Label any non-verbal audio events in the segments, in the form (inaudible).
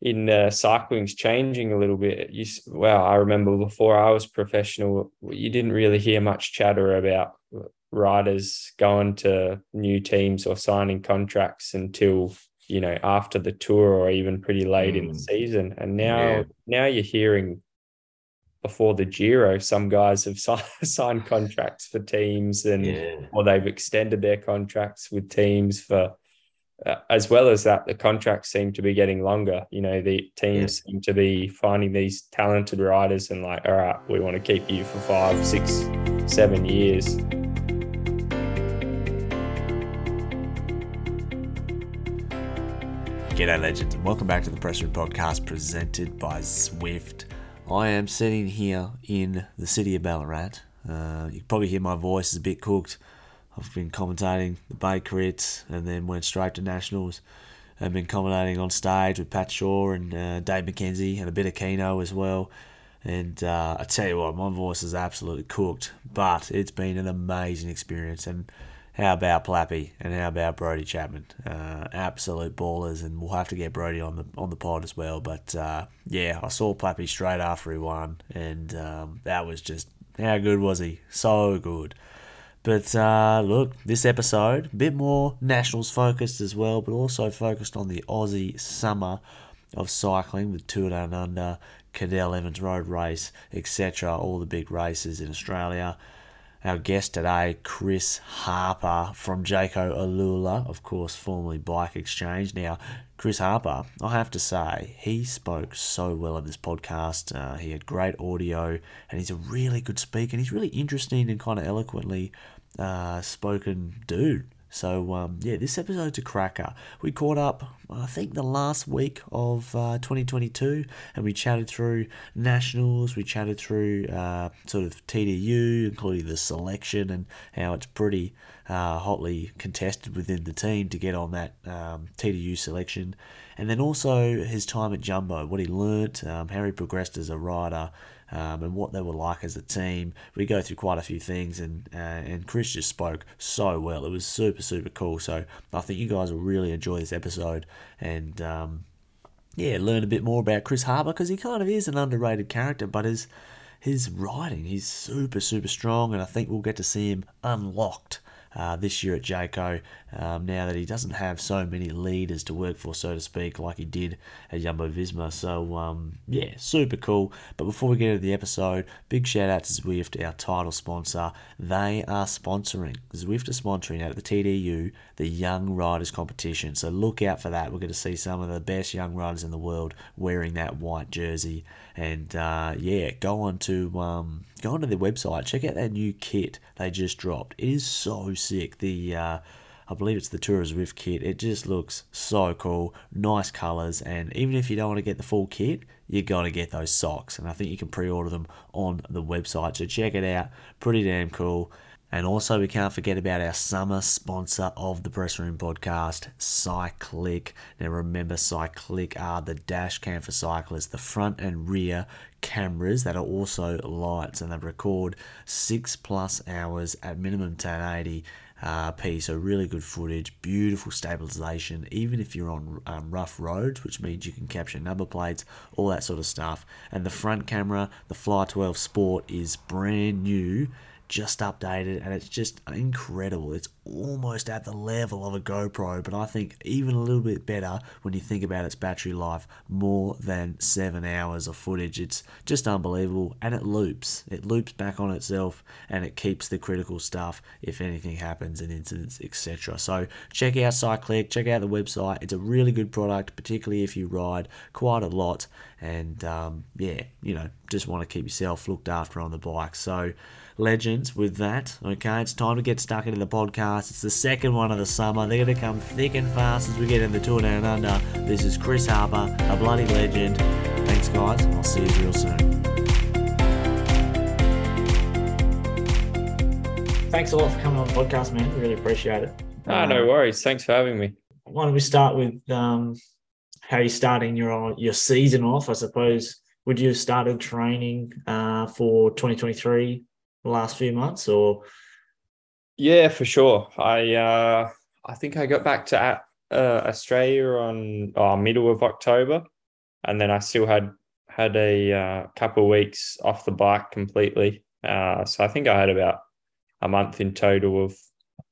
in uh, cycling's changing a little bit. You, well, I remember before I was professional, you didn't really hear much chatter about riders going to new teams or signing contracts until you know after the tour or even pretty late mm. in the mm. season. And now, yeah. now you're hearing before the Giro, some guys have (laughs) signed contracts for teams and yeah. or they've extended their contracts with teams for as well as that, the contracts seem to be getting longer. You know, the teams yeah. seem to be finding these talented riders and like, all right, we want to keep you for five, six, seven years. G'day, legends, and welcome back to the Press Room Podcast presented by Zwift. I am sitting here in the city of Ballarat. Uh, you can probably hear my voice is a bit cooked. I've been commentating the Bay Crits and then went straight to Nationals. I've been commentating on stage with Pat Shaw and uh, Dave McKenzie and a bit of Keno as well. And uh, I tell you what, my voice is absolutely cooked, but it's been an amazing experience. And how about Plappy and how about Brodie Chapman? Uh, absolute ballers, and we'll have to get Brody on the on the pod as well. But uh, yeah, I saw Plappy straight after he won, and um, that was just how good was he? So good. But uh, look, this episode, a bit more Nationals focused as well, but also focused on the Aussie summer of cycling with Tour Down Under, Cadel Evans Road Race, etc. All the big races in Australia. Our guest today, Chris Harper from Jayco Alula, of course, formerly Bike Exchange. Now, Chris Harper, I have to say, he spoke so well in this podcast. Uh, he had great audio, and he's a really good speaker. And he's really interesting and kind of eloquently uh, spoken dude. So um, yeah, this episode's a cracker. We caught up, I think, the last week of uh, 2022, and we chatted through nationals. We chatted through uh, sort of TDU, including the selection and how it's pretty uh, hotly contested within the team to get on that um, TDU selection, and then also his time at Jumbo, what he learnt, um, how he progressed as a rider um, and what they were like as a team. We go through quite a few things, and uh, and Chris just spoke so well. It was super super cool. So I think you guys will really enjoy this episode, and um, yeah, learn a bit more about Chris Harper because he kind of is an underrated character, but his his riding, he's super super strong, and I think we'll get to see him unlocked uh, this year at Jayco um, now that he doesn't have so many leaders to work for, so to speak, like he did at Jumbo Visma. So, um, yeah, super cool. But before we get into the episode, big shout out to Zwift, our title sponsor. They are sponsoring, Zwift is sponsoring out at the TDU, the Young Riders competition. So look out for that. We're going to see some of the best young riders in the world wearing that white jersey. And uh, yeah, go on to um, go onto their website, check out that new kit they just dropped. It is so sick. The uh, I believe it's the Tour Zwift kit. It just looks so cool, nice colours, and even if you don't want to get the full kit, you got to get those socks. And I think you can pre-order them on the website. So check it out. Pretty damn cool. And also, we can't forget about our summer sponsor of the Press Room podcast, Cycliq. Now, remember, Cycliq are the dash cam for cyclists, the front and rear cameras that are also lights, and they record six plus hours at minimum 1080 uh, P. So really good footage, beautiful stabilization, even if you're on um, rough roads, which means you can capture number plates, all that sort of stuff. And the front camera, the Fly 12 Sport, is brand new just updated and it's just incredible. It's almost at the level of a GoPro, but I think even a little bit better when you think about its battery life. More than seven hours of footage. It's just unbelievable and it loops. It loops back on itself and it keeps the critical stuff if anything happens, and incidents, etc. So check out Cycliq, check out the website. It's a really good product, particularly if you ride quite a lot and um, yeah, you know, just want to keep yourself looked after on the bike. So legends with that. Okay, it's time to get stuck into the podcast. It's the second one of the summer. They're going to come thick and fast as we get into Tour Down Under. This is Chris Harper, a bloody legend. Thanks, guys. I'll see you real soon. Thanks a lot for coming on the podcast, man. Really appreciate it. Ah, no um, worries. Thanks for having me. Why don't we start with um, how you're starting your your season off? I suppose would you have started training uh, for 2023 the last few months or yeah for sure i uh i think i got back to uh, australia on oh, middle of october and then I still had had a uh, couple of weeks off the bike completely. Uh, so I think I had about a month in total of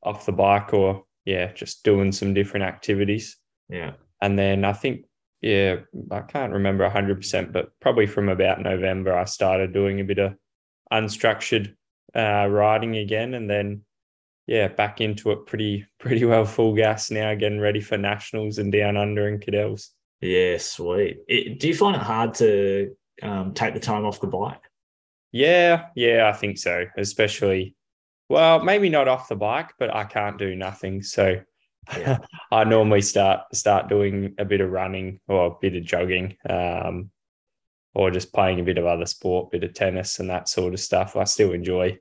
off the bike, or yeah, just doing some different activities. Yeah, and then I think yeah, I can't remember hundred percent, but probably from about November I started doing a bit of unstructured uh, riding again, and then yeah, back into it pretty (laughs) pretty well full gas now, getting ready for nationals and down under and Cadel's. Yeah, sweet. It, do you find it hard to um, take the time off the bike? Yeah, yeah, I think so. Especially, well, maybe not off the bike, but I can't do nothing. So yeah. (laughs) I normally start start doing a bit of running or a bit of jogging, um, or just playing a bit of other sport, bit of tennis and that sort of stuff. I still enjoy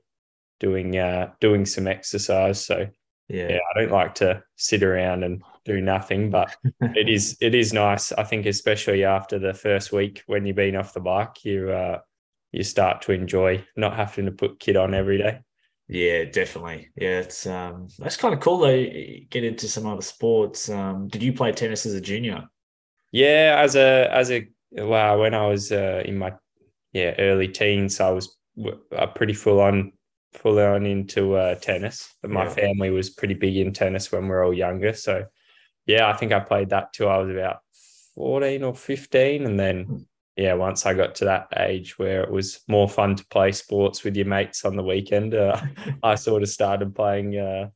doing uh, doing some exercise. So yeah. yeah, I don't like to sit around and do nothing, but (laughs) it is it is nice. I think especially after the first week when you've been off the bike, you uh, you start to enjoy not having to put kit on every day. Yeah, definitely. Yeah, it's um that's kind of cool though. Get into some other sports. Um, did you play tennis as a junior? Yeah, as a as a wow, when I was uh, in my yeah early teens, I was a pretty full on full on into uh, tennis. But my yeah. family was pretty big in tennis when we were all younger. So, yeah, I think I played that till I was about 14 or 15. And then, yeah, once I got to that age where it was more fun to play sports with your mates on the weekend, uh, (laughs) I sort of started playing uh,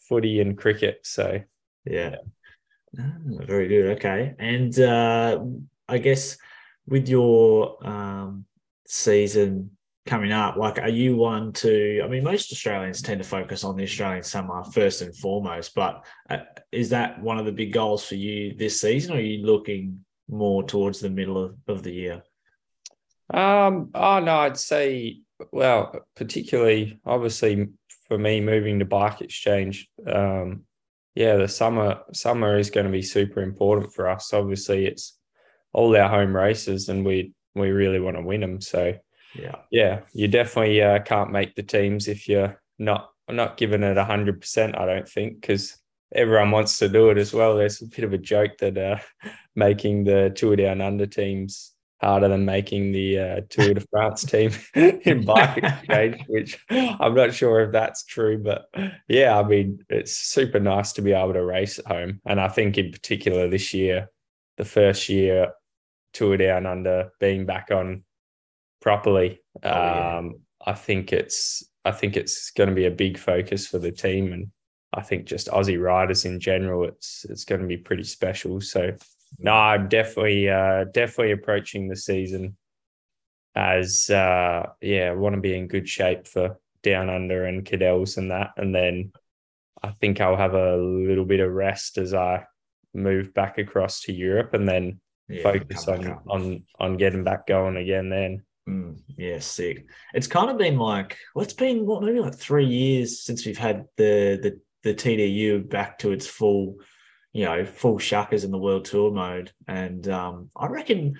footy and cricket. So, yeah. yeah. Oh, very good. Okay. And uh, I guess with your um, season coming up, like, are you one to? I mean, most Australians tend to focus on the Australian summer first and foremost, but uh, is that one of the big goals for you this season, or are you looking more towards the middle of, of the year? Um, oh no, I'd say, well, particularly obviously for me moving to bike exchange, um, yeah, the summer summer is going to be super important for us. Obviously, it's all our home races, and we we really want to win them. So yeah, yeah, you definitely uh, can't make the teams if you're not not giving it hundred percent. I don't think because everyone wants to do it as well. There's a bit of a joke that uh, (laughs) making the Tour Down Under teams harder than making the uh, Tour de France (laughs) team (laughs) in bike exchange, which I'm not sure if that's true, but yeah, I mean it's super nice to be able to race at home, and I think in particular this year, the first year Tour Down Under being back on properly. Oh, yeah. um, I think it's I think it's going to be a big focus for the team, and I think just Aussie riders in general, it's it's going to be pretty special. So no, I'm definitely uh, definitely approaching the season as uh, yeah, I want to be in good shape for down under and Cadel's and that, and then I think I'll have a little bit of rest as I move back across to Europe, and then yeah, focus on on on getting back going again. Then Mm, yeah, sick. It's kind of been like, well, it's been what maybe like three years since we've had the the the TDU back to its full, you know, full shuckers in the world tour mode. And um, I reckon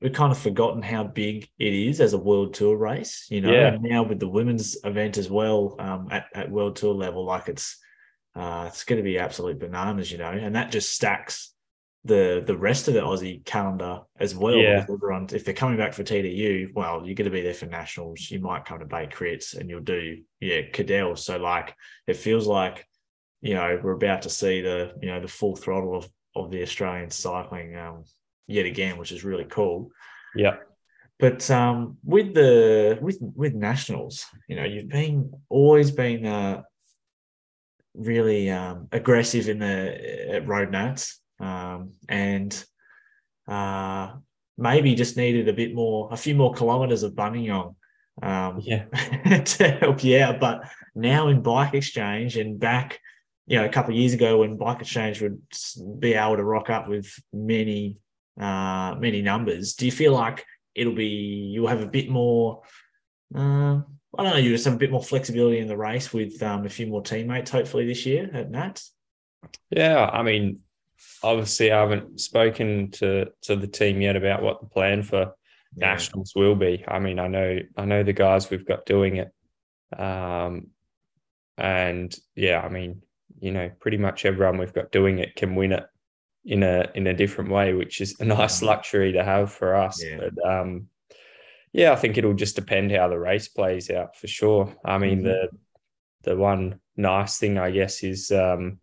we've kind of forgotten how big it is as a world tour race, you know, yeah. and now with the women's event as well, um, at, at world tour level, like it's uh, it's going to be absolute bananas, you know, and that just stacks the the rest of the Aussie calendar as well. Yeah. Everyone, if they're coming back for TDU, well, you're going to be there for nationals. You might come to Bay Crits and you'll do yeah Cadel. So like it feels like you know we're about to see the you know the full throttle of of the Australian cycling um, yet again, which is really cool. Yeah. But um, with the with with nationals, you know, you've been always been uh, really um, aggressive in the at road nats um, and uh, maybe just needed a bit more, a few more kilometers of Buninyong um, yeah. (laughs) to help you out. But now in Bike Exchange and back, you know, a couple of years ago when Bike Exchange would be able to rock up with many, uh, many numbers, do you feel like it'll be, you'll have a bit more, uh, I don't know, you just have a bit more flexibility in the race with um, a few more teammates, hopefully this year at Nats? Yeah, I mean, obviously I haven't spoken to to the team yet about what the plan for yeah. nationals will be. I mean, I know I know the guys we've got doing it, um, and yeah, I mean, you know, pretty much everyone we've got doing it can win it in a in a different way, which is a nice mm. luxury to have for us. Yeah. But um, yeah, I think it'll just depend how the race plays out for sure. I mean, mm-hmm. the the one nice thing I guess is um,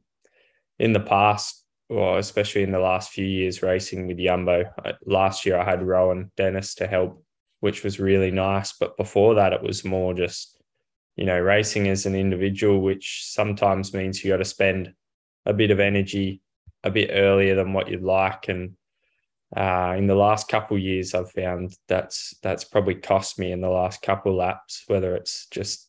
in the past, well, especially in the last few years racing with Yumbo. Last year I had Rohan Dennis to help, which was really nice. But before that, it was more just you know racing as an individual, which sometimes means you got to spend a bit of energy a bit earlier than what you'd like. And uh, in the last couple years, I've found that's that's probably cost me in the last couple laps, whether it's just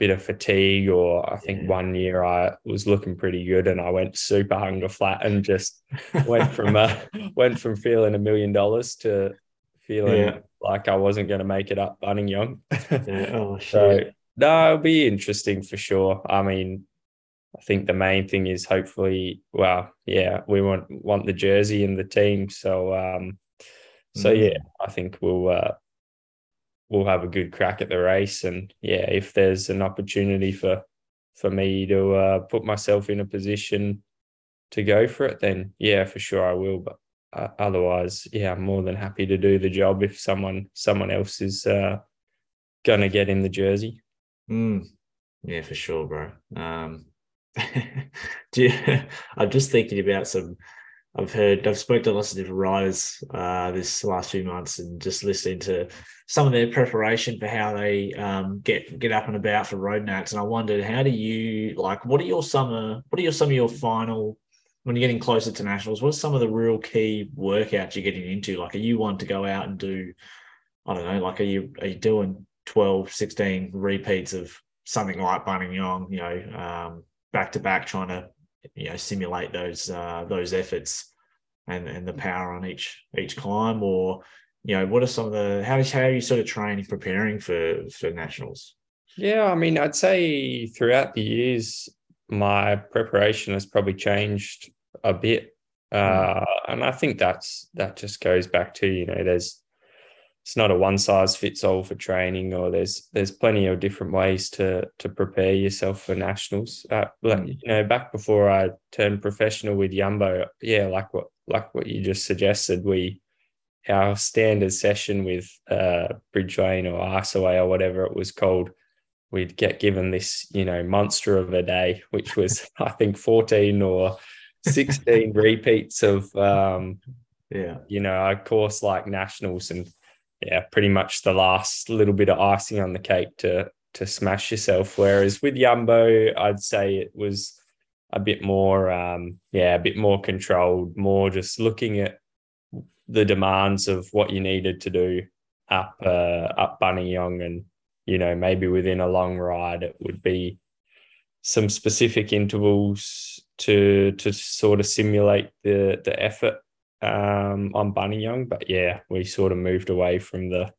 bit of fatigue or I think yeah. one year I was looking pretty good and I went super hunger flat and just went from uh, (laughs) went from feeling a million dollars to feeling yeah. like I wasn't going to make it up Buninyong. yeah. (laughs) Oh. So, no, it'll be interesting for sure. I mean, I think the main thing is hopefully, well, yeah, we want want the jersey and the team. So, um, so mm. yeah, I think we'll uh, we'll have a good crack at the race, and yeah, if there's an opportunity for for me to uh, put myself in a position to go for it, then yeah, for sure I will. But uh, otherwise, yeah, I'm more than happy to do the job if someone someone else is uh, gonna get in the jersey. Mm. Yeah, for sure, bro. Um, (laughs) Do you, (laughs) I'm just thinking about some. I've heard, I've spoken to lots of different riders uh, this last few months, and just listening to some of their preparation for how they um, get get up and about for road nats. And I wondered, how do you like? What are your summer? What are your some of your final when you're getting closer to nationals? What's some of the real key workouts you're getting into? Like, are you one to go out and do? I don't know. Like, are you are you doing 12, 16 repeats of something like Buninyong? You know, um, back to back trying to you know simulate those uh, those efforts and and the power on each each climb or you know what are some of the how, how are you sort of training preparing for for nationals? Yeah i mean i'd say throughout the years my preparation has probably changed a bit. Hmm. uh, and i think that's that just goes back to you know there's it's not a one size fits all for training or there's there's plenty of different ways to to prepare yourself for nationals uh, like mm. you know back before i turned professional with yumbo yeah like what like what you just suggested we our standard session with uh bridge lane or IsoWhey or whatever it was called we'd get given this you know monster of a day which was (laughs) i think 14 or 16 (laughs) repeats of um yeah you know a course like nationals and yeah, pretty much the last little bit of icing on the cake to to smash yourself. Whereas with Yumbo, I'd say it was a bit more, um, yeah, a bit more controlled, more just looking at the demands of what you needed to do up uh, up Buninyong, and you know maybe within a long ride it would be some specific intervals to to sort of simulate the the effort um, on Buninyong, but yeah, we sort of moved away from the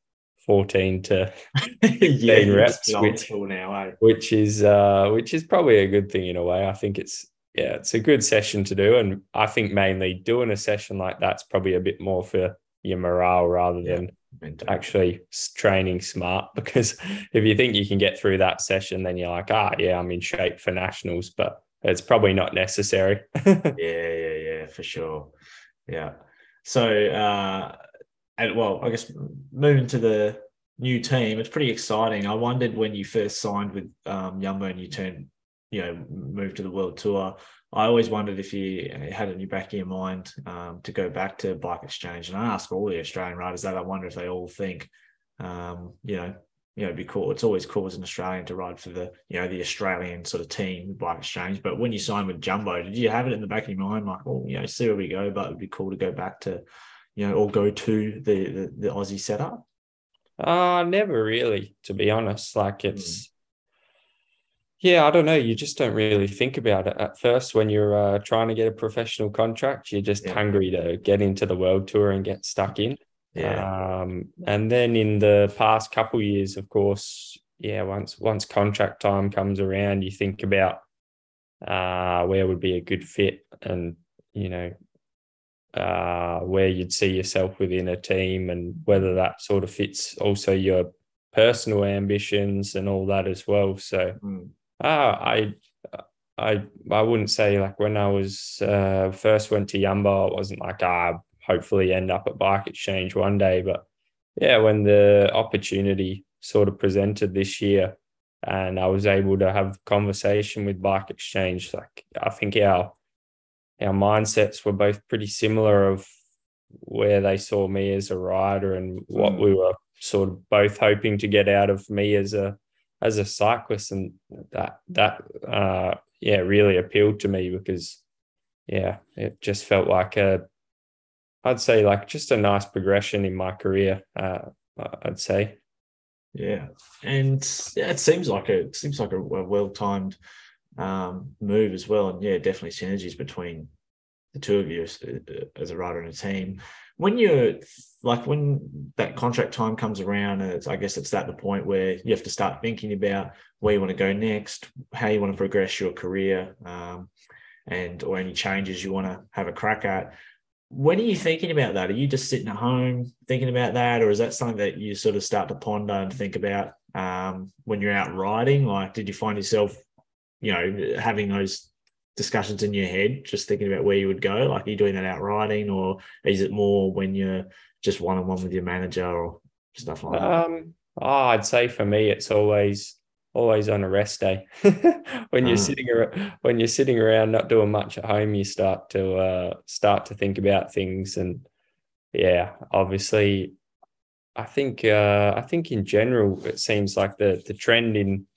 14 to (laughs) (laughs) 15 yeah, reps, which, now, eh? which is uh, which is probably a good thing in a way. I think it's yeah, it's a good session to do, and I think mainly doing a session like that's probably a bit more for your morale rather yeah, than actually training smart. (laughs) Because if you think you can get through that session, then you're like, ah, yeah, I'm in shape for nationals, but it's probably not necessary. yeah, yeah, yeah, for sure. Yeah. So, uh, and well, I guess moving to the new team, it's pretty exciting. I wondered when you first signed with um, Yumbo and you turned, you know, moved to the World Tour. I always wondered if you had in your back of your mind um, to go back to Bike Exchange. And I ask all the Australian riders that. I wonder if they all think, um, you know, you know, it'd be cool. It's always cool as an Australian to ride for the, you know, the Australian sort of team, Bike Exchange. But when you signed with Jumbo, did you have it in the back of your mind, like, well, you know, see where we go, but it'd be cool to go back to, you know, or go to the the, the Aussie setup? Uh never really, to be honest. Like it's, mm. yeah, I don't know. You just don't really think about it at first when you're uh, trying to get a professional contract. You're just yeah. hungry to get into the world tour and get stuck in. Yeah. Um, and then in the past couple years, of course, yeah, once once contract time comes around, you think about uh, where would be a good fit, and you know uh, where you'd see yourself within a team, and whether that sort of fits also your personal ambitions and all that as well. So, mm. uh, I I I wouldn't say like when I was uh, first went to Yumbo, it wasn't like ah, hopefully end up at Bike Exchange one day, but yeah, when the opportunity sort of presented this year, and I was able to have conversation with Bike Exchange, like I think our our mindsets were both pretty similar of where they saw me as a rider and what mm. we were sort of both hoping to get out of me as a as a cyclist and that that uh yeah really appealed to me because yeah it just felt like a i'd say like just a nice progression in my career uh i'd say. Yeah. And yeah it seems like a it seems like a, a well-timed um move as well. And yeah definitely synergies between the two of you as, as a rider and a team. When you're like when that contract time comes around it's i guess it's at the point where you have to start thinking about where you want to go next how you want to progress your career um, and or any changes you want to have a crack at when are you thinking about that are you just sitting at home thinking about that or is that something that you sort of start to ponder and think about um, when you're out riding like did you find yourself you know having those discussions in your head, just thinking about where you would go? Like, are you doing that out riding, or is it more when you're just one on one with your manager or stuff like that? Um, oh, I'd say for me, it's always always on a rest day. (laughs) when you're uh. sitting around, when you're sitting around not doing much at home, you start to uh, start to think about things, and yeah, obviously, I think uh, I think in general, it seems like the the trend in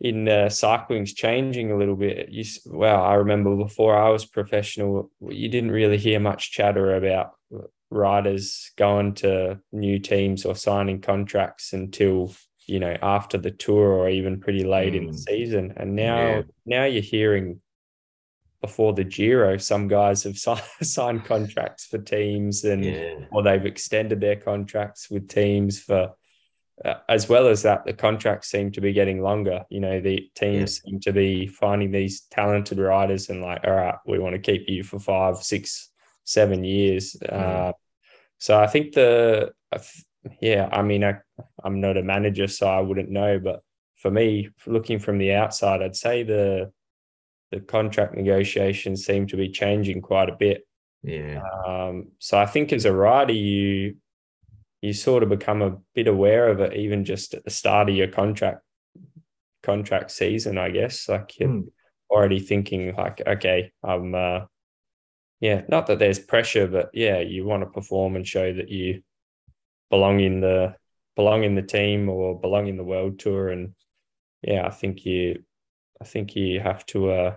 in uh, cycling's changing a little bit. You, well, I remember before I was professional, you didn't really hear much chatter about riders going to new teams or signing contracts until you know after the tour or even pretty late mm. in the mm. season. And now, yeah. now you're hearing before the Giro, some guys have (laughs) signed contracts for teams and yeah. or they've extended their contracts with teams for uh, as well as that, the contracts seem to be getting longer. You know, the teams yeah. seem to be finding these talented riders and like, all right, we want to keep you for five, six, seven years. Mm. Uh, so I think the, yeah, I mean, I, I'm not a manager, so I wouldn't know, but for me, looking from the outside, I'd say the the contract negotiations seem to be changing quite a bit. Yeah. Um, so I think as a rider, you you sort of become a bit aware of it even just at the start of your contract contract season i guess like you're mm. already thinking like okay i'm uh yeah not that there's pressure but yeah you want to perform and show that you belong in the belong in the team or belong in the world tour. And yeah i think you i think you have to uh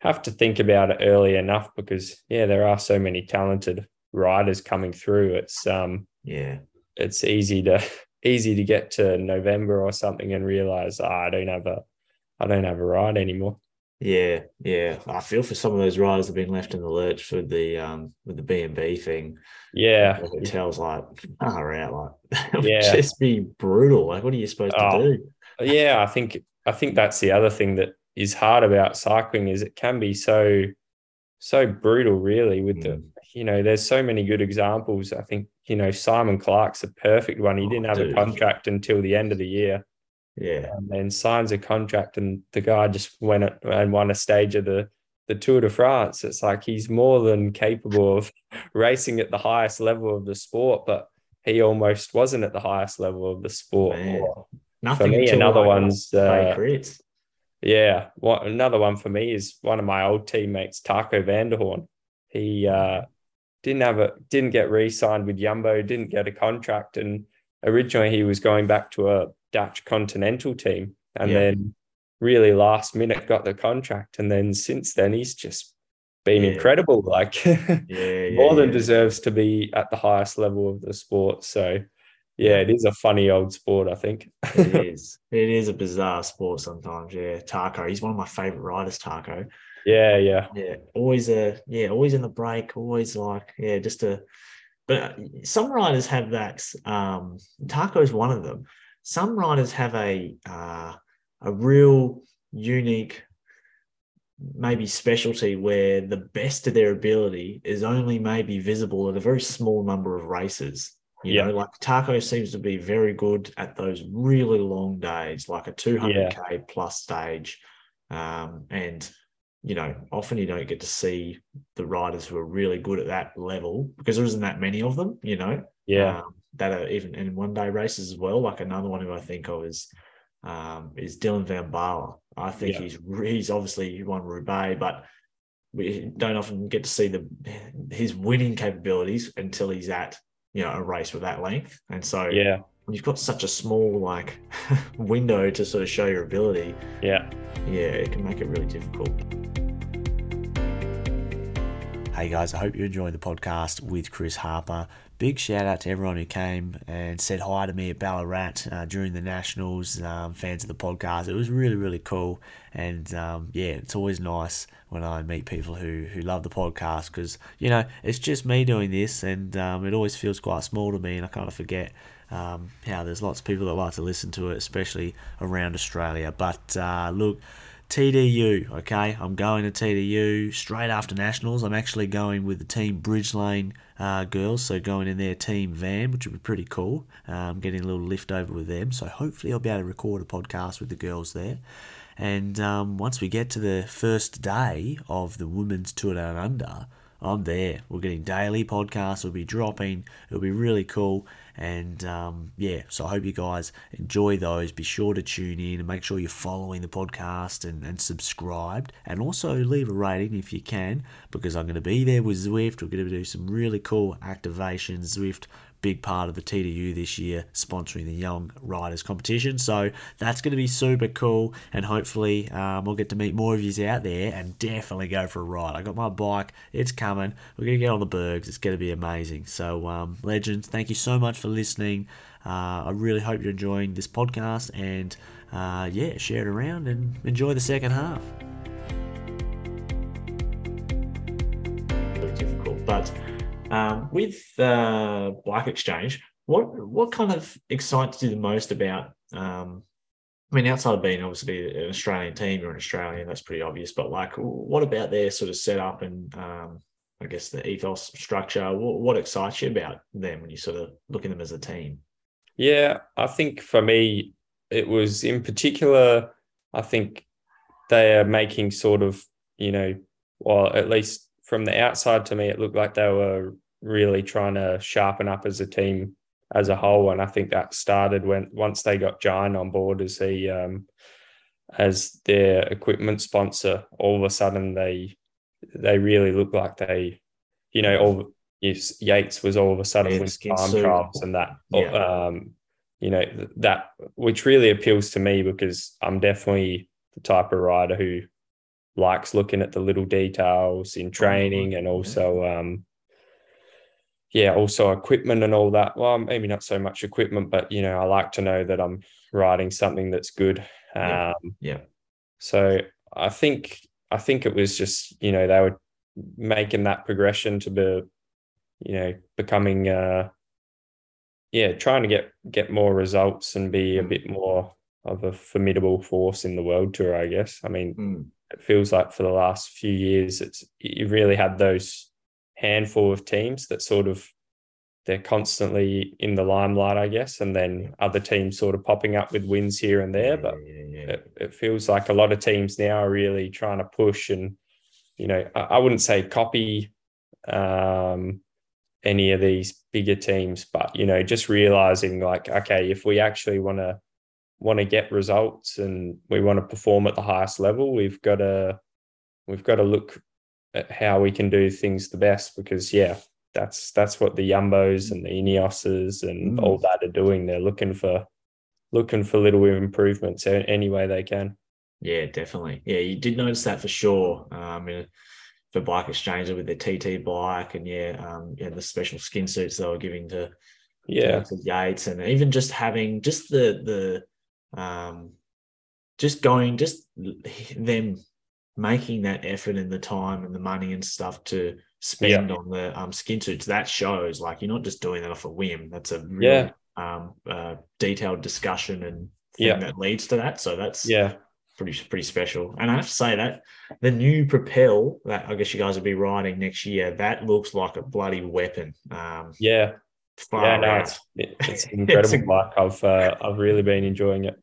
have to think about it early enough because yeah there are so many talented riders coming through. It's um yeah, it's easy to (laughs) easy to get to November or something and realize oh, I don't have a I don't have a ride anymore. Yeah, yeah. I feel for some of those riders that have been left in the lurch with the um with the B and B thing. Yeah, the hotel's like far out. Like (laughs) yeah, just be brutal. Like, what are you supposed oh, to do? yeah, I think I think that's the other thing that is hard about cycling is it can be so so brutal, really. With mm. the you know, there's so many good examples. I think you know, Simon Clarke's a perfect one. He oh, didn't have dude. a contract until the end of the year. Yeah. And then signs a contract and the guy just went and won a stage of the the Tour de France. It's like he's more than capable of (laughs) racing at the highest level of the sport, but he almost wasn't at the highest level of the sport. Nothing. For me, another one's uh, yeah. What another one for me is one of my old teammates, Taco van der Hoorn. He uh, didn't have a didn't get re-signed with Jumbo, didn't get a contract, and originally he was going back to a Dutch continental team, and yeah. then really last minute got the contract, and then since then he's just been yeah. incredible. Like (laughs) yeah, more than deserves to be at the highest level of the sport. So yeah, it is a funny old sport, I think. it (laughs) is. It is a bizarre sport sometimes. Yeah, Taco. He's one of my favorite riders, Taco. Yeah, yeah, yeah. Always a yeah, always in the break. Always like yeah, just a. But some riders have that. Um, Taco is one of them. Some riders have a uh, a real unique, maybe specialty where the best of their ability is only maybe visible at a very small number of races. You yeah. know, like Taco seems to be very good at those really long days, like a 200k yeah. plus stage Um, and you know, often you don't get to see the riders who are really good at that level because there isn't that many of them, you know. Yeah. Um, that are even in one day races as well. Like another one who I think of is um, is Dylan Van Baarle. I think yeah. he's he's obviously won Roubaix, but we don't often get to see the his winning capabilities until he's at you know a race with that length. And so yeah, when you've got such a small like (laughs) window to sort of show your ability, yeah, yeah, it can make it really difficult. Hey guys, I hope you enjoyed the podcast with Chris Harper. Big shout out to everyone who came and said hi to me at Ballarat uh, during the Nationals, um, fans of the podcast. It was really, really cool. And um, yeah, it's always nice when I meet people who, who love the podcast because, you know, it's just me doing this and um, it always feels quite small to me and I kind of forget um, how there's lots of people that like to listen to it, especially around Australia. But uh, look, TDU, okay? I'm going to TDU straight after Nationals. I'm actually going with the team Bridge Lane uh, girls, so going in their team van, which would be pretty cool. Um, I'm getting a little lift over with them. So hopefully I'll be able to record a podcast with the girls there. And um, once we get to the first day of the Women's Tour Down Under, I'm there. We're getting daily podcasts. We'll be dropping. It'll be really cool. And um, yeah, so I hope you guys enjoy those. Be sure to tune in and make sure you're following the podcast and, and subscribed. And also leave a rating if you can, because I'm going to be there with Zwift. We're going to do some really cool activations. Zwift big part of the TDU this year, sponsoring the Young Riders competition. So that's going to be super cool, and hopefully um, we'll get to meet more of you out there and definitely go for a ride. I got my bike, it's coming. We're going to get on the bergs. It's going to be amazing. So, um, legends, thank you so much for listening. Uh, I really hope you're enjoying this podcast, and uh, yeah, share it around and enjoy the second half. Difficult, but um, with uh, Bike Exchange, what what kind of excites you the most about? Um, I mean, outside of being obviously an Australian team, you're an Australian, that's pretty obvious. But like, what about their sort of setup and um, I guess the ethos structure? What, what excites you about them when you sort of look at them as a team? Yeah, I think for me, it was in particular. I think they are making sort of, you know, well, at least from the outside to me, it looked like they were really trying to sharpen up as a team as a whole. And I think that started when once they got Giant on board as he um, as their equipment sponsor. All of a sudden, they they really looked like they, you know, all yes, Yates was all of a sudden yeah, with time trials and that. Yeah. Um, you know that which really appeals to me because I'm definitely the type of rider who likes looking at the little details in training and also um, yeah also equipment and all that. Well maybe not so much equipment but you know i like to know that i'm riding something that's good. Um, yeah. so i think i think it was just you know they were making that progression to be you know becoming uh yeah trying to get get more results and be a bit more of a formidable force in the world tour i guess. I mean mm it feels like for the last few years, it's you really had those handful of teams that sort of they're constantly in the limelight, I guess, and then other teams sort of popping up with wins here and there. But yeah, yeah. It, it, feels like a lot of teams now are really trying to push and, you know, I, I wouldn't say copy um, any of these bigger teams, but, you know, just realizing like, okay, if we actually want to want to get results and we want to perform at the highest level, we've got to we've got to look at how we can do things the best because yeah, that's that's what the Jumbos and the Ineoses and mm. all that are doing. They're looking for looking for little improvements any way they can. Yeah, definitely. Yeah, you did notice that for sure. Um, for bike exchanger with the TT bike and yeah, um, yeah, the special skin suits they were giving to yeah to Yates and even just having just the the um, just going, just them making that effort and the time and the money and stuff to spend yeah. on the um, skin suits. That shows like you're not just doing that off a whim. That's a really, yeah. um, uh, detailed discussion and thing yeah. that leads to that. So that's yeah pretty pretty special. And I have to say that the new Propel that I guess you guys will be riding next year, that looks like a bloody weapon. Um, yeah, yeah, no, it's, (laughs) it's incredible it's a, I've uh, I've really been enjoying it.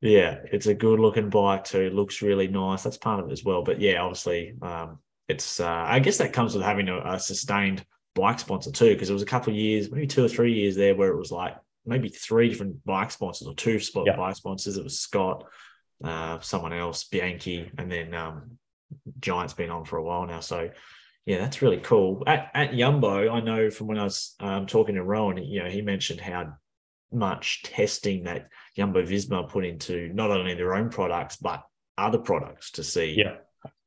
Yeah, it's a good looking bike too. Looks really nice. That's part of it as well. But yeah, obviously, um, it's uh, I guess that comes with having a, a sustained bike sponsor too, because it was a couple of years, maybe two or three years there, where it was like maybe three different bike sponsors or two spot yeah. bike sponsors. It was Scott, uh, someone else, Bianchi, and then um, Giant's been on for a while now. So yeah, that's really cool. At, at Yumbo, I know from when I was um, talking to Rohan, you know, he mentioned how much testing that Yumbo Visma put into not only their own products but other products to see yeah.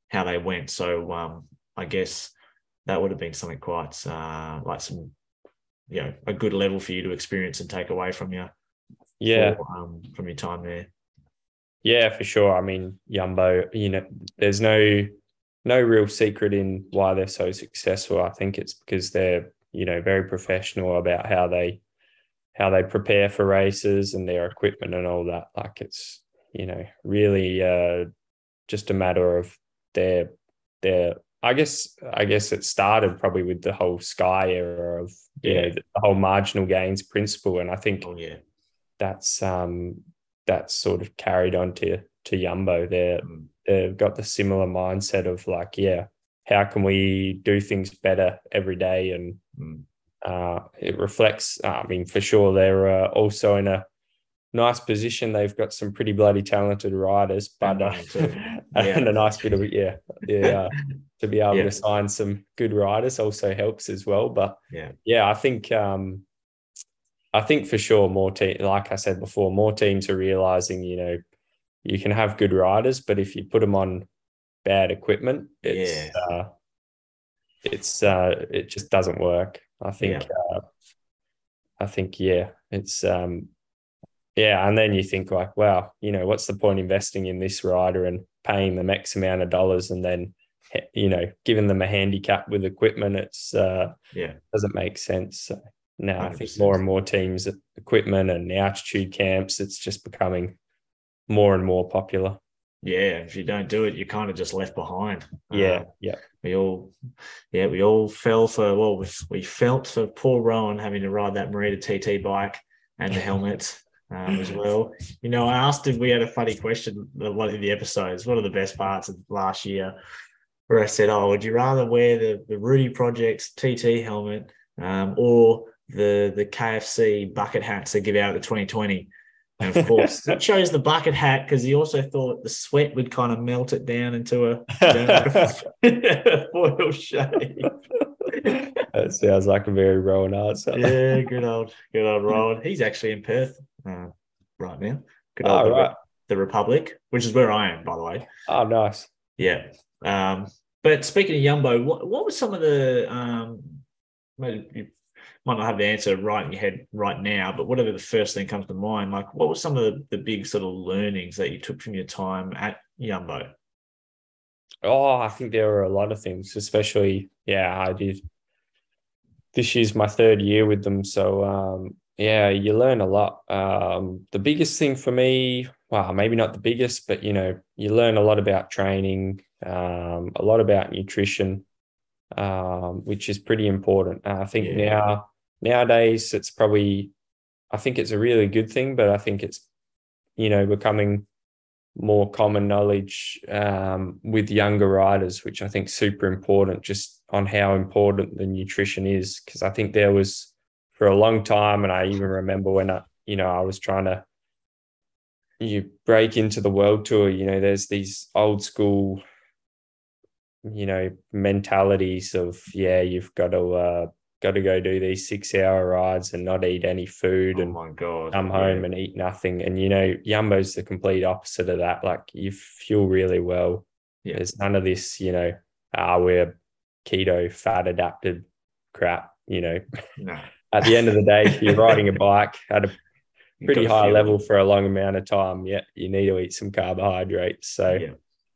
how they went. So um, I guess that would have been something quite uh, like some, you know, a good level for you to experience and take away from you. Yeah, for, um, from your time there. Yeah, for sure. I mean, Yumbo, you know, there's no no real secret in why they're so successful. I think it's because they're, you know, very professional about how they how they prepare for races and their equipment and all that. Like it's, you know, really uh, just a matter of their their I guess I guess it started probably with the whole Sky era of you yeah. know the, whole marginal gains principle, and I think oh, yeah. that's um that's sort of carried on to to Yumbo. They're mm. They've got the similar mindset of like, yeah, how can we do things better every day and mm uh, it reflects. Uh, I mean, for sure, they're uh, also in a nice position. They've got some pretty bloody talented riders, but uh, (laughs) yeah. and a nice bit of yeah, yeah. to be able yeah. to sign some good riders also helps as well. But yeah, yeah, I think um, I think for sure more team. Like I said before, more teams are realizing you know you can have good riders, but if you put them on bad equipment, it's yeah. uh, it's uh, it just doesn't work. I think, yeah. uh, I think, yeah, it's, um, yeah. And then you think like, wow, you know, what's the point investing in this rider and paying them X amount of dollars and then, you know, giving them a handicap with equipment? It's, uh, yeah, doesn't make sense. So now 100%. I think more and more teams, equipment and the altitude camps, it's just becoming more and more popular yeah, if you don't do it, you're kind of just left behind. Yeah, um, yeah. We all, yeah, we all fell for well, we, we felt for poor Rohan having to ride that Merida TT bike and the (laughs) helmet um, as well. You know, I asked if we had a funny question one of the episodes. One of the best parts of last year? Where I said, "Oh, would you rather wear the the Rudy Projects TT helmet um, or the the KFC bucket hats they give out at the 2020?" And of course, (laughs) it chose the bucket hat because he also thought the sweat would kind of melt it down into a (laughs) (laughs) foil shape. That sounds like a very Rohan answer. yeah, good old, good old Rohan. He's actually in Perth uh, right now. Good old oh, the, right. the Republic, which is where I am, by the way. Oh, nice. Yeah. Um, but speaking of Yumbo, what, what was some of the um, maybe might not have the answer right in your head right now, but whatever the first thing comes to mind, like what were some of the, the big sort of learnings that you took from your time at Yumbo? Oh, I think there were a lot of things, especially, yeah, I did. This year's my third year with them. So, um, yeah, you learn a lot. Um, the biggest thing for me, well, maybe not the biggest, but, you know, you learn a lot about training, um, a lot about nutrition, um, which is pretty important. Uh, I think yeah. now nowadays it's probably I think it's a really good thing, but I think it's you know becoming more common knowledge um, with younger riders, which I think super important just on how important the nutrition is. Because I think there was for a long time, and I even remember when I you know I was trying to you break into the world tour, you know, there's these old school you know mentalities of yeah you've got to uh, got to go do these six hour rides and not eat any food oh and my God. come home yeah. and eat nothing. And you know, Yumbo's the complete opposite of that. Like you fuel really well. Yeah. There's none of this, you know, ah, we're keto fat adapted crap, you know. No. (laughs) at the end of the day, if you're riding a bike at a pretty high level for a long amount of time. Yeah, you need to eat some carbohydrates. So yeah.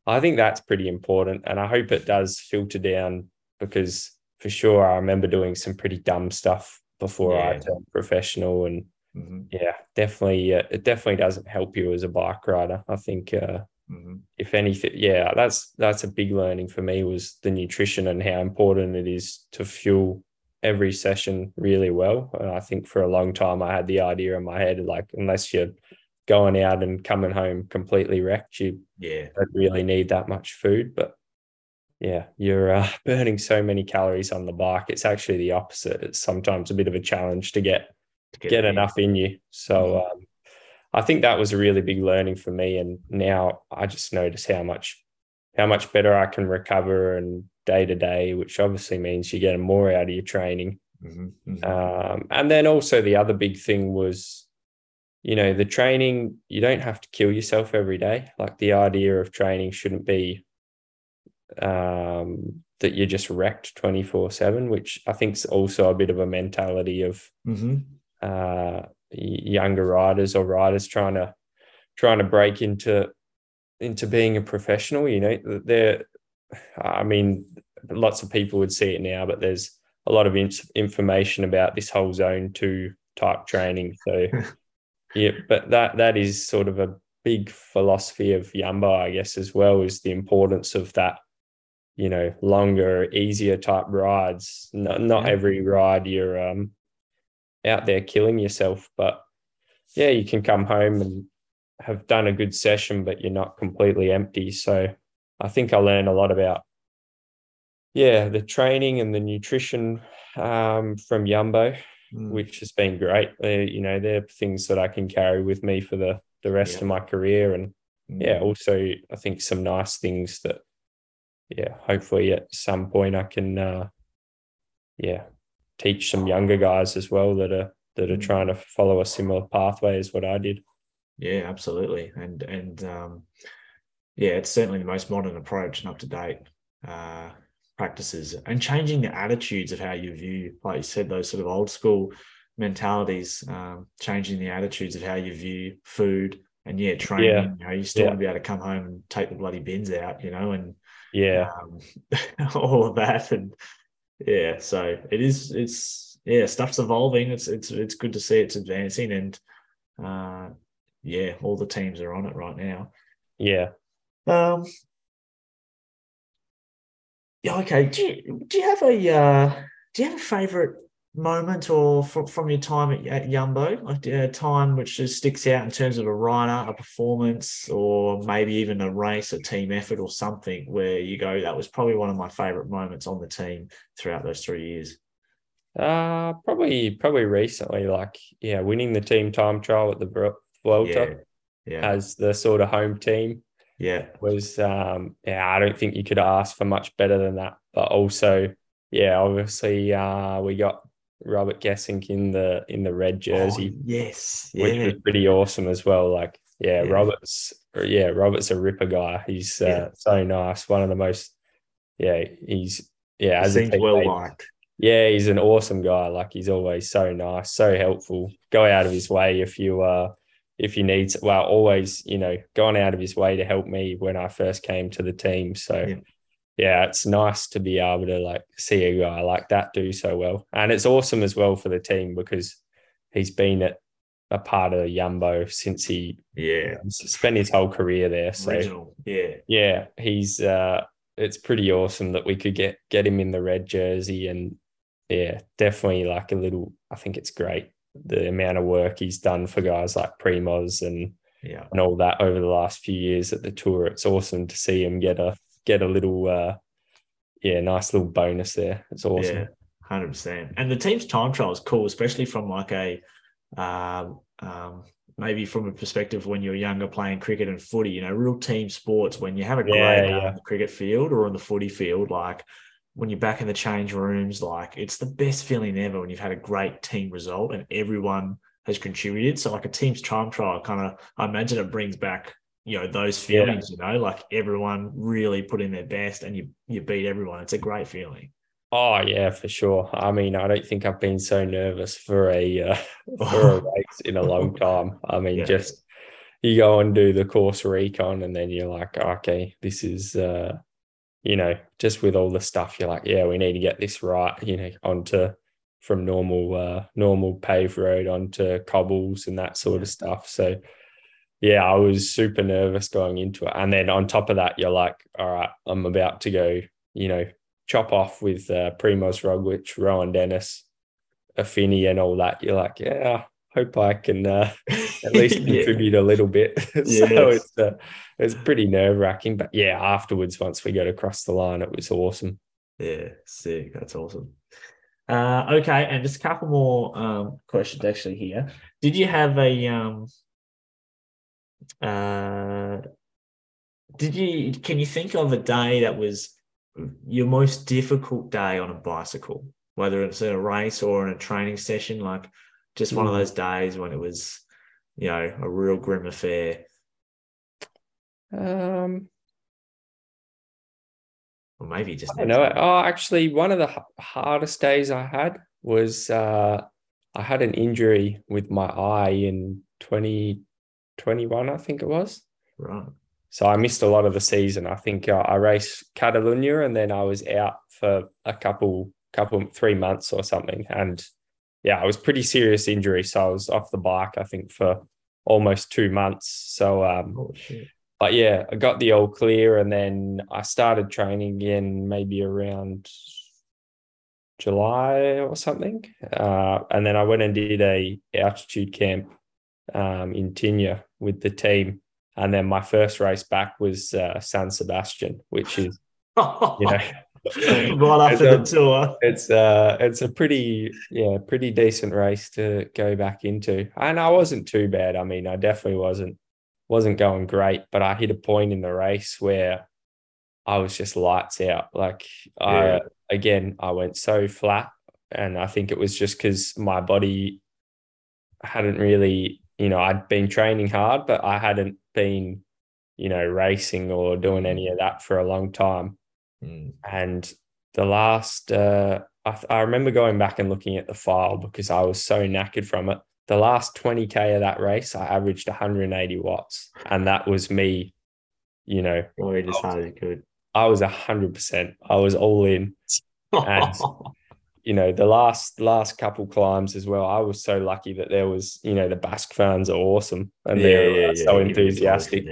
I think that's pretty important. And I hope it does filter down because for sure, I remember doing some pretty dumb stuff before yeah. I turned professional, and mm-hmm. yeah, definitely, uh, it definitely doesn't help you as a bike rider. I think, uh, mm-hmm. if anything, yeah, that's that's a big learning for me was the nutrition and how important it is to fuel every session really well. And I think for a long time I had the idea in my head like unless you're going out and coming home completely wrecked. You yeah don't really need that much food, but yeah, you're uh, (laughs) burning so many calories on the bike. It's actually the opposite. It's sometimes a bit of a challenge to get to get, get enough in you. So mm-hmm. um, I think that was a really big learning for me. And now I just notice how much how much better I can recover and day to day, which obviously means you get more out of your training. Mm-hmm. Mm-hmm. Um, and then also the other big thing was, you know, the training. You don't have to kill yourself every day. Like the idea of training shouldn't be um, that you're just wrecked 24 7, which I think is also a bit of a mentality of mm-hmm. uh, younger riders or riders trying to trying to break into into being a professional. You know, there, I mean, lots of people would see it now, but there's a lot of in- information about this whole zone two type training. So, (laughs) yeah, but that that is sort of a big philosophy of Jumbo, I guess, as well, is the importance of that you know longer easier type rides not, not yeah. every ride you're um out there killing yourself but yeah you can come home and have done a good session but you're not completely empty so i think i learned a lot about yeah the training and the nutrition um, from Jumbo mm. which has been great you know they're things that i can carry with me for the the rest yeah. of my career and mm. yeah also i think some nice things that yeah, hopefully at some point I can, uh, yeah, teach some younger guys as well that are that are mm. trying to follow a similar pathway as what I did. Yeah, absolutely, and and um, yeah, it's certainly the most modern approach and up to date uh, practices, and changing the attitudes of how you view, like you said, those sort of old school mentalities, um, changing the attitudes of how you view food, and yeah, training. Yeah. You know, you still yeah. want to be able to come home and take the bloody bins out, you know, and yeah, um, (laughs) all of that, and yeah, so it is. It's yeah, stuff's evolving. It's it's it's good to see it's advancing, and uh, yeah, all the teams are on it right now. Yeah. Um. Yeah. Okay. Do you do you have a uh, do you have a favorite moment or from, from your time at, at Jumbo, like a time which just sticks out in terms of a rider, a performance, or maybe even a race, a team effort, or something where you go, that was probably one of my favorite moments on the team throughout those three years? Uh probably probably recently, like yeah, winning the team time trial at the Vuelta yeah, yeah. as the sort of home team. Yeah, was um yeah, I don't think you could ask for much better than that. But also, yeah, obviously uh we got Robert Gesink in the in the red jersey. Oh, yes, yeah. which was pretty awesome as well. Like, yeah, yeah. Robert's yeah, Robert's a ripper guy. He's uh, yeah. so nice. One of the most, yeah, he's yeah, as seems well liked. Yeah, he's an awesome guy. Like he's always so nice, so helpful. Go out of his way if you uh if you need well, always, you know, gone out of his way to help me when I first came to the team. So yeah it's nice to be able to like see a guy like that do so well. And it's awesome as well for the team because he's been at a part of Jumbo since he yeah spent his whole career there. So Original. yeah, yeah, he's uh it's pretty awesome that we could get get him in the red jersey and yeah, definitely like a little I think it's great the amount of work he's done for guys like Primoz and yeah and all that over the last few years at the tour. It's awesome to see him get a get a little, uh, yeah, nice little bonus there. It's awesome. Yeah, hundred percent. And the team's time trial is cool, especially from like a, um, um, maybe from a perspective when you're younger playing cricket and footy. You know, real team sports when you have a great yeah, yeah. on the cricket field or on the footy field, like when you're back in the change rooms, like it's the best feeling ever when you've had a great team result and everyone has contributed. So like a team's time trial kind of, I imagine it brings back you know those feelings yeah. you know like everyone really put in their best and you you beat everyone. It's a great feeling. Oh yeah for sure. I mean i don't think i've been so nervous for a uh, (laughs) for a race in a long (laughs) time. I mean yeah. just you go and do the course recon and then you're like okay this is uh you know just with all the stuff you're like yeah we need to get this right you know onto from normal uh normal paved road onto cobbles and that sort of stuff. So yeah, I was super nervous going into it. And then on top of that, you're like, all right, I'm about to go, you know, chop off with uh, Primoz Roglic, Rohan Dennis, Affini, and all that. You're like, yeah, hope I can uh, at (laughs) least Yeah. contribute a little bit. (laughs) so Yes. it's uh, it's pretty nerve wracking, but yeah, afterwards once we got across the line, it was awesome. Yeah, sick. That's awesome. Uh, okay, and just a couple more um, questions actually here. Did you have a um, uh, did you can you think of a day that was your most difficult day on a bicycle, whether it's in a race or in a training session, like just one of Mm. those days when it was, you know, a real grim affair, Um, or maybe just I know. Oh, actually, one of the hardest days I had was uh, I had an injury with my eye in 2021, I think it was. right. So I missed a lot of the season. I think uh, I raced Catalunya and then I was out for a couple, couple, three months or something. And yeah, it was pretty serious injury. So I was off the bike, I think, for almost two months. So, um, Oh but yeah, I got the all clear and then I started training again maybe around July or something. Uh, and then I went and did a altitude camp um, in Tignes with the team. And then my first race back was uh, San Sebastian, which is, (laughs) you know, right after the a- tour. it's uh it's a pretty yeah pretty decent race to go back into and i wasn't too bad i mean i definitely wasn't wasn't going great but i hit a point in the race where i was just lights out like Yeah. i again i went so flat and i think it was just because my body hadn't really you know i'd been training hard but i hadn't been you know racing or doing any of that for a long time Mm. and the last, uh, I, I remember going back and looking at the file because I was so knackered from it. The last 20K of that race, I averaged 180 watts. And that was me, you know, Worried as hard as you could. I was 100%. I was all in. (laughs) And- You know, the last last couple climbs as well, I was so lucky that there was, you know, the Basque fans are awesome and they're uh, so enthusiastic.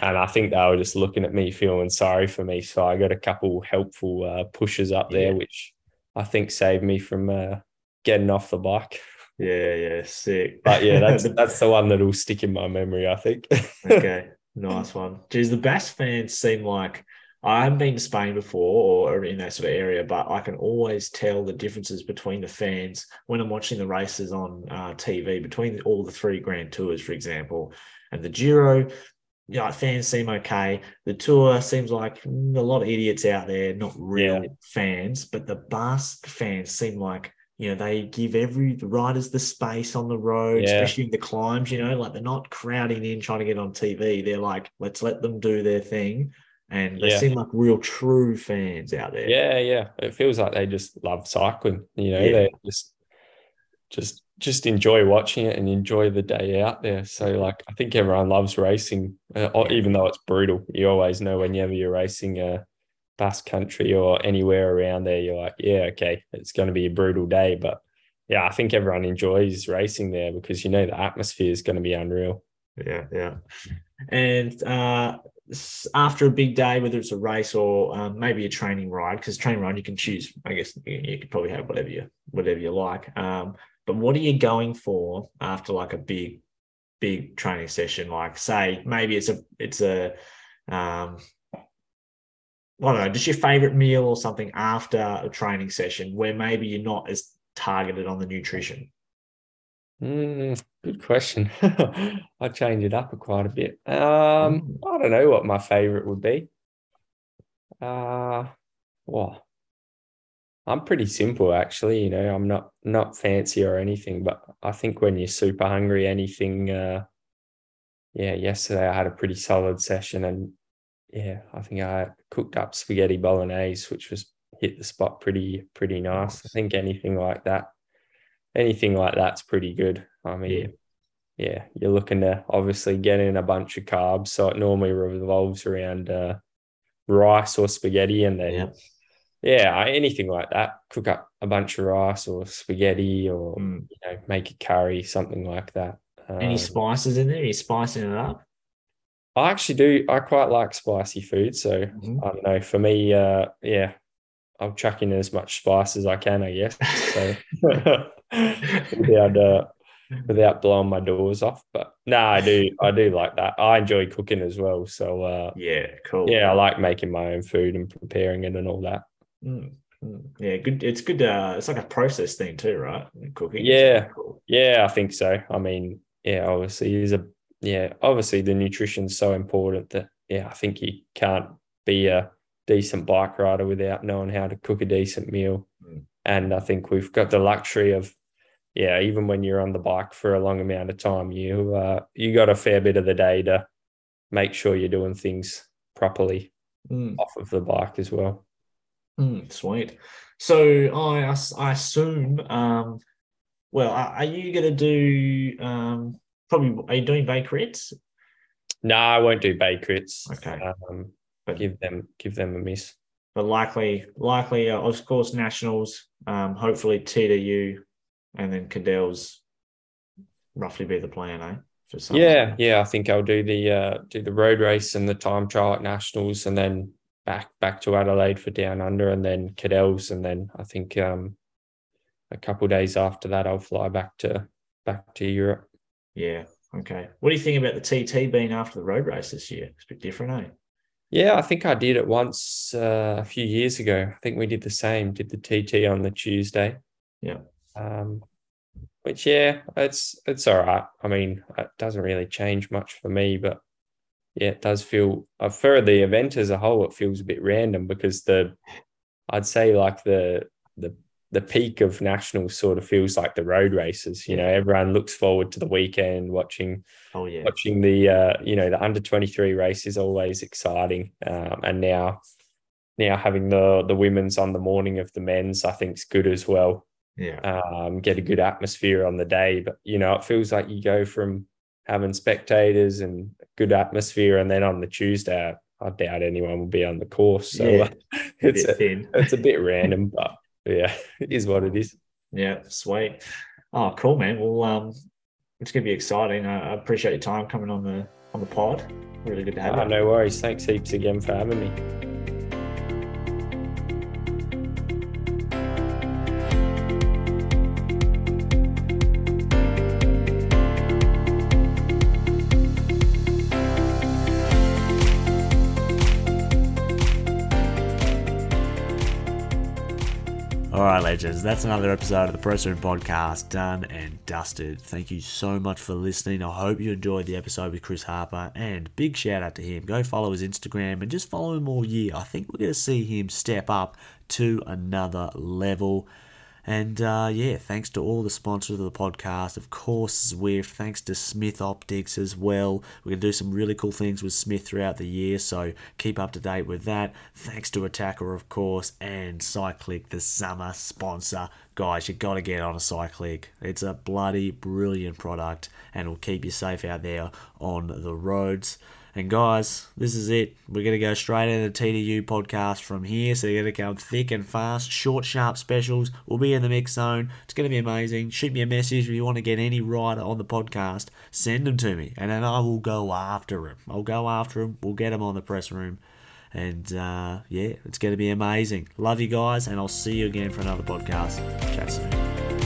And I think they were just looking at me, feeling sorry for me. So I got a couple helpful uh, pushes up there, Yeah. which I think saved me from uh, getting off the bike. Yeah, yeah, sick. But yeah, (laughs) that's that's the one that'll stick in my memory. I think. (laughs) okay, nice one. Geez, the Basque fans seem like I haven't been to Spain before or in that sort of area, but I can always tell the differences between the fans when I'm watching the races on uh, TV between all the three Grand Tours, for example, and the Giro. Yeah, fans seem okay. The tour seems like a lot of idiots out there, not real Yeah. fans, but the Basque fans seem like you know they give every the riders the space on the road, Yeah. especially in the climbs. You know, like they're not crowding in trying to get on TV. They're like, let's let them do their thing, and they Yeah. seem like real true fans out there. yeah, yeah. It feels like they just love cycling. You know, Yeah. they just just just enjoy watching it and enjoy the day out there. So like, I think everyone loves racing, uh, or even though it's brutal. You always know whenever you're racing a Basque country or anywhere around there, you're like, yeah, okay, it's going to be a brutal day, but yeah, I think everyone enjoys racing there because you know the atmosphere is going to be unreal. yeah, yeah. And uh, after a big day, whether it's a race or um, maybe a training ride, because training ride you can choose. I guess you, you could probably have whatever you whatever you like. Um, but what are you going for after like a big, big training session? Like, say maybe it's a it's a um, I don't know, just your favorite meal or something after a training session where maybe you're not as targeted on the nutrition. Mm, good question. (laughs) I change it up quite a bit. Um, Mm. I don't know what my favorite would be. Uh, well, I'm pretty simple actually. You know, I'm not not fancy or anything, but I think when you're super hungry, anything. Uh, yeah, yesterday I had a pretty solid session, and yeah, I think I cooked up spaghetti bolognese, which was hit the spot pretty pretty nice. I think anything like that, anything like that's pretty good. I mean, Yeah. yeah, you're looking to obviously get in a bunch of carbs. So it normally revolves around uh, rice or spaghetti. And then, Yeah. yeah, anything like that. Cook up a bunch of rice or spaghetti or, Mm. you know, make a curry, something like that. Any Um, spices in there? Are you spicing it up? I actually do. I quite like spicy food. So Mhm. I don't know. For me, uh, yeah, I'll chuck in as much spice as I can, I guess. So (laughs) (laughs) without, uh, without blowing my doors off. But no, I do I do like that. I enjoy cooking as well. So uh, yeah, cool. Yeah, I like making my own food and preparing it and all that. Mm, mm. Yeah, good. It's good. Uh, it's like a process thing too, right? Cooking. Yeah, cool. yeah, I think so. I mean, yeah, obviously, is a yeah, obviously the nutrition's so important that yeah, I think you can't be a decent bike rider without knowing how to cook a decent meal. Mm. And I think we've got the luxury of, yeah, even when you're on the bike for a long amount of time, you uh, you got a fair bit of the day to make sure you're doing things properly mm. off of the bike as well. Mm, sweet. So I I assume, um, well, are you going to do um, probably? Are you doing Bay Crits? No, I won't do Bay Crits. Okay. Um, but give them give them a miss. But likely, likely, uh, of course, nationals. Um, hopefully, TDU, and then Cadel's roughly be the plan, eh? For some. yeah, yeah. I think I'll do the uh, do the road race and the time trial at nationals, and then back back to Adelaide for down under, and then Cadel's, and then I think um, a couple days after that, I'll fly back to back to Europe. Yeah. Okay. What do you think about the TT being after the road race this year? It's a bit different, eh? Yeah, I think I did it once uh, a few years ago. I think we did the same. Did the TT on the Tuesday. Yeah. Um, which yeah, it's it's all right. I mean, it doesn't really change much for me, but yeah, it does feel uh, for the event as a whole, it feels a bit random because the I'd say like the the the peak of nationals sort of feels like the road races. You know, everyone looks forward to the weekend watching. Oh yeah, watching the uh, you know the under twenty three race is always exciting, um, and now now having the the women's on the morning of the men's, I think is good as well. Yeah, um, get a good atmosphere on the day, but you know it feels like you go from having spectators and good atmosphere, and then on the Tuesday. I doubt anyone will be on the course, so yeah, (laughs) it's a, it's a bit (laughs) random, but yeah, (laughs) it is what it is. Yeah, sweet. Oh, cool, man. Well, um, it's gonna be exciting. I, appreciate your time coming on the on the pod. Really good to have oh, you. No worries. Thanks heaps again for having me. That's another episode of the Press Podcast done and dusted. Thank you so much for listening. I hope you enjoyed the episode with Chris Harper and big shout out to him. Go follow his Instagram and just follow him all year. I think we're going to see him step up to another level. And uh, yeah, thanks to all the sponsors of the podcast. Of course, Zwift. Thanks to Smith Optics as well. We're going to do some really cool things with Smith throughout the year, so keep up to date with that. Thanks to Attaquer, of course, and Cycliq, the summer sponsor. Guys, you got to get on a Cycliq. It's a bloody brilliant product and will keep you safe out there on the roads. And guys, this is it. We're going to go straight into the TDU podcast from here. So you're going to come thick and fast, short, sharp specials. We'll be in the mix zone. It's going to be amazing. Shoot me a message if you want to get any rider on the podcast. Send them to me, and then I will go after him. I'll go after him. We'll get him on the press room. And uh, yeah, it's going to be amazing. Love you guys, and I'll see you again for another podcast. Chat soon.